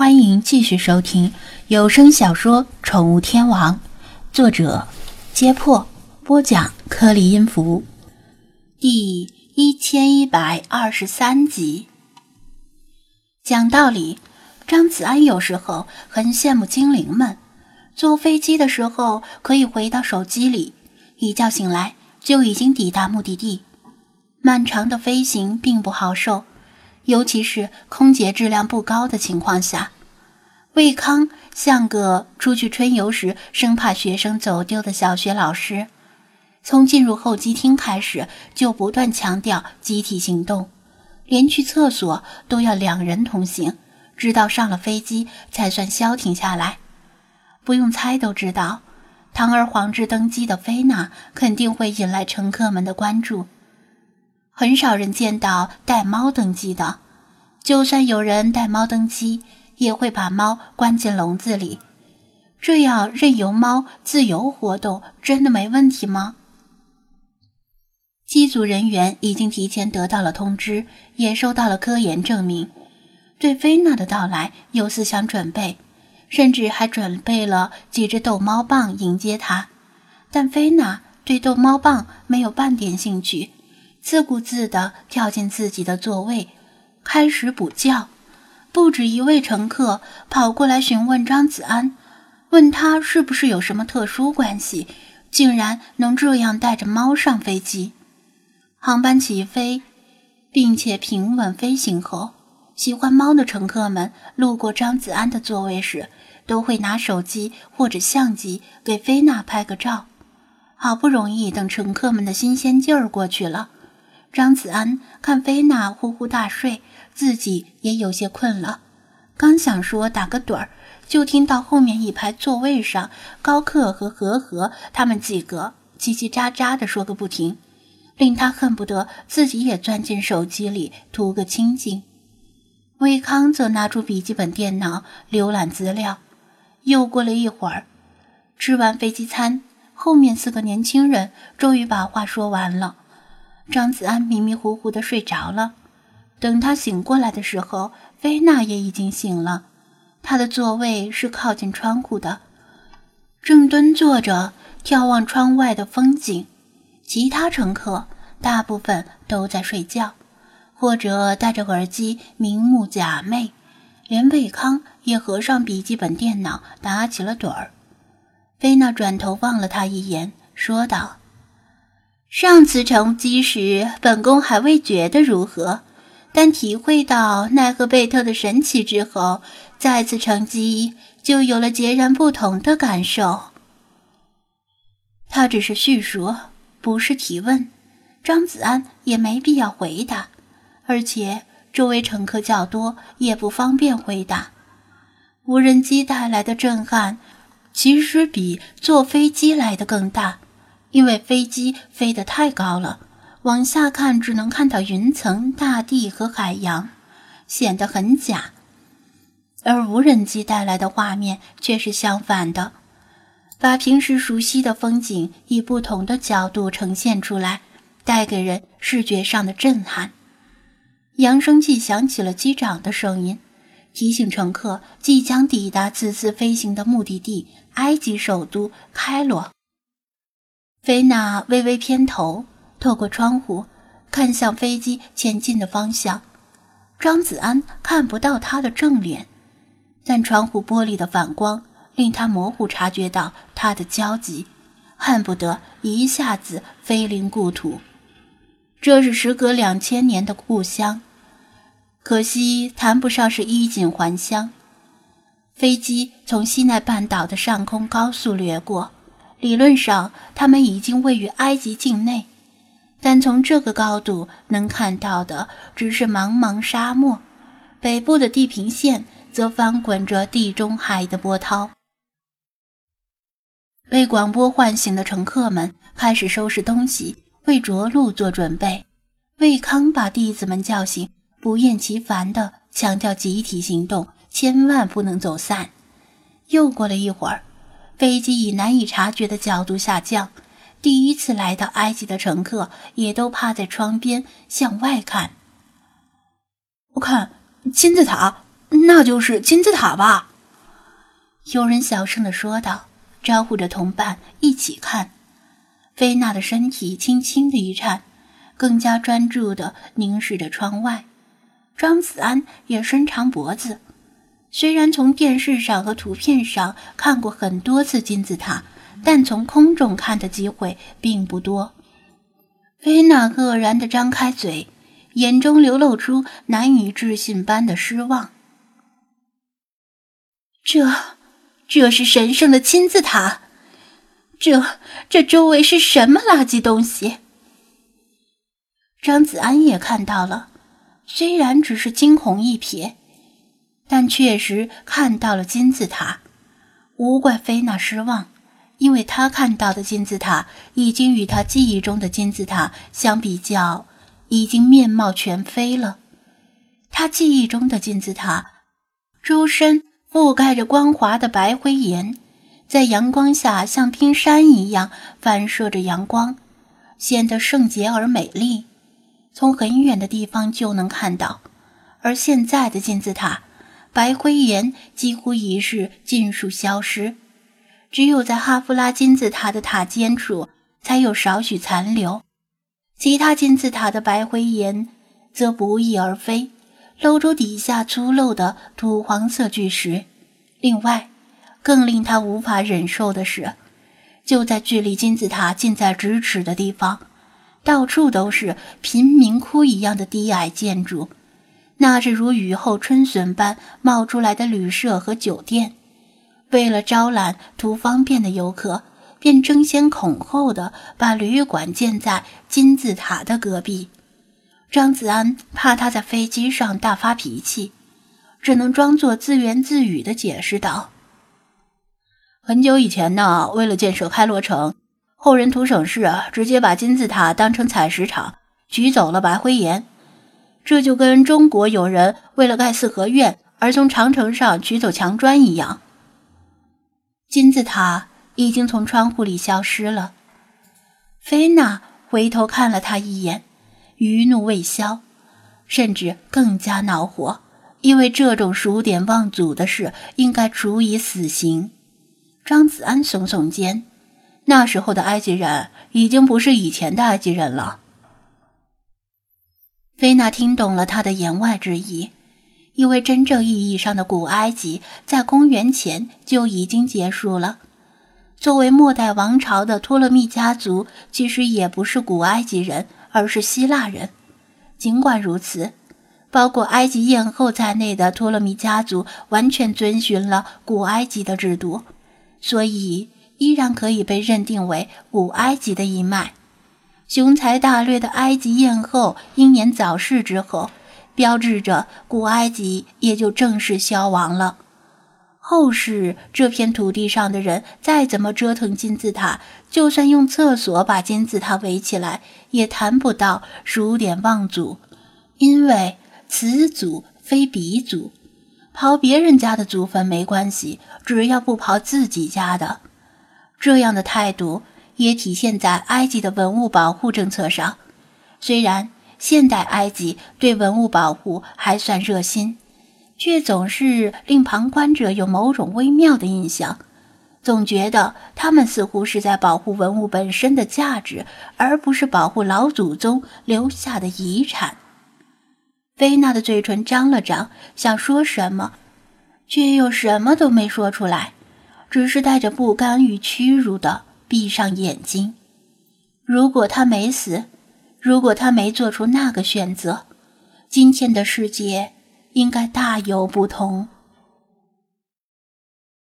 欢迎继续收听有声小说《宠物天王》，作者：揭破，播讲：颗粒音符，第一千一百二十三集。讲道理，张子安有时候很羡慕精灵们，坐飞机的时候可以回到手机里，一觉醒来就已经抵达目的地。漫长的飞行并不好受。尤其是空姐质量不高的情况下，魏康像个出去春游时生怕学生走丢的小学老师。从进入候机厅开始，就不断强调集体行动，连去厕所都要两人同行，直到上了飞机才算消停下来。不用猜都知道，堂而皇之登机的菲娜肯定会引来乘客们的关注。很少人见到带猫登机的，就算有人带猫登机，也会把猫关进笼子里。这样任由猫自由活动，真的没问题吗？机组人员已经提前得到了通知，也收到了科研证明，对菲娜的到来有思想准备，甚至还准备了几只逗猫棒迎接她。但菲娜对逗猫棒没有半点兴趣。自顾自地跳进自己的座位，开始补觉。不止一位乘客跑过来询问张子安，问他是不是有什么特殊关系，竟然能这样带着猫上飞机。航班起飞，并且平稳飞行后，喜欢猫的乘客们路过张子安的座位时，都会拿手机或者相机给菲娜拍个照。好不容易等乘客们的新鲜劲儿过去了。张子安看菲娜呼呼大睡，自己也有些困了，刚想说打个盹儿，就听到后面一排座位上高克和和和他们几个叽叽喳喳的说个不停，令他恨不得自己也钻进手机里图个清静。魏康则拿出笔记本电脑浏览资料，又过了一会儿，吃完飞机餐，后面四个年轻人终于把话说完了。张子安迷迷糊糊的睡着了，等他醒过来的时候，菲娜也已经醒了。她的座位是靠近窗户的，正蹲坐着眺望窗外的风景。其他乘客大部分都在睡觉，或者戴着耳机明目假寐。连魏康也合上笔记本电脑，打起了盹儿。菲娜转头望了他一眼，说道。上次乘机时，本宫还未觉得如何，但体会到奈何贝特的神奇之后，再次乘机就有了截然不同的感受。他只是叙述，不是提问，张子安也没必要回答，而且周围乘客较多，也不方便回答。无人机带来的震撼，其实比坐飞机来的更大。因为飞机飞得太高了，往下看只能看到云层、大地和海洋，显得很假。而无人机带来的画面却是相反的，把平时熟悉的风景以不同的角度呈现出来，带给人视觉上的震撼。扬声器响起了机长的声音，提醒乘客即将抵达此次飞行的目的地——埃及首都开罗。菲娜微微偏头，透过窗户看向飞机前进的方向。张子安看不到他的正脸，但窗户玻璃的反光令他模糊察觉到他的焦急，恨不得一下子飞临故土。这是时隔两千年的故乡，可惜谈不上是衣锦还乡。飞机从西奈半岛的上空高速掠过。理论上，他们已经位于埃及境内，但从这个高度能看到的只是茫茫沙漠，北部的地平线则翻滚着地中海的波涛。被广播唤醒的乘客们开始收拾东西，为着陆做准备。魏康把弟子们叫醒，不厌其烦地强调集体行动，千万不能走散。又过了一会儿。飞机以难以察觉的角度下降，第一次来到埃及的乘客也都趴在窗边向外看。我看金字塔，那就是金字塔吧？有人小声的说道，招呼着同伴一起看。菲娜的身体轻轻的一颤，更加专注的凝视着窗外。张子安也伸长脖子，虽然从电视上和图片上看过很多次金字塔，但从空中看的机会并不多。菲娜愕然的张开嘴，眼中流露出难以置信般的失望。这，这是神圣的金字塔。这这周围是什么垃圾东西？张子安也看到了，虽然只是惊鸿一瞥，但确实看到了金字塔。无怪菲娜失望，因为他看到的金字塔已经与他记忆中的金字塔相比较，已经面貌全非了。他记忆中的金字塔，周身覆盖着光滑的白灰岩。在阳光下，像冰山一样反射着阳光，显得圣洁而美丽。从很远的地方就能看到。而现在的金字塔，白灰岩几乎已是尽数消失，只有在哈夫拉金字塔的塔尖处才有少许残留。其他金字塔的白灰岩则不翼而飞，露出底下粗陋的土黄色巨石。另外，更令他无法忍受的是，就在距离金字塔近在咫尺的地方，到处都是贫民窟一样的低矮建筑，那是如雨后春笋般冒出来的旅社和酒店。为了招揽图方便的游客，便争先恐后的把旅馆建在金字塔的隔壁。张子安怕他在飞机上大发脾气，只能装作自言自语的解释道。很久以前呢，为了建设开罗城，后人图省事，直接把金字塔当成采石场，取走了白灰岩。这就跟中国有人为了盖四合院而从长城上取走墙砖一样。金字塔已经从窗户里消失了。菲娜回头看了他一眼，余怒未消，甚至更加恼火，因为这种数典忘祖的事应该处以死刑。张子安耸耸肩，那时候的埃及人已经不是以前的埃及人了。菲娜听懂了他的言外之意，因为真正意义上的古埃及在公元前就已经结束了。作为末代王朝的托勒密家族，其实也不是古埃及人，而是希腊人。尽管如此，包括埃及艳后在内的托勒密家族完全遵循了古埃及的制度。所以，依然可以被认定为古埃及的一脉。雄才大略的埃及艳后英年早逝之后，标志着古埃及也就正式消亡了。后世这片土地上的人再怎么折腾金字塔，就算用厕所把金字塔围起来，也谈不到数典忘祖，因为此祖非彼祖。刨别人家的祖坟没关系，只要不刨自己家的。这样的态度也体现在埃及的文物保护政策上。虽然现代埃及对文物保护还算热心，却总是令旁观者有某种微妙的印象，总觉得他们似乎是在保护文物本身的价值，而不是保护老祖宗留下的遗产。菲娜的嘴唇张了张，想说什么，却又什么都没说出来，只是带着不甘与屈辱的闭上眼睛。如果他没死，如果他没做出那个选择，今天的世界应该大有不同。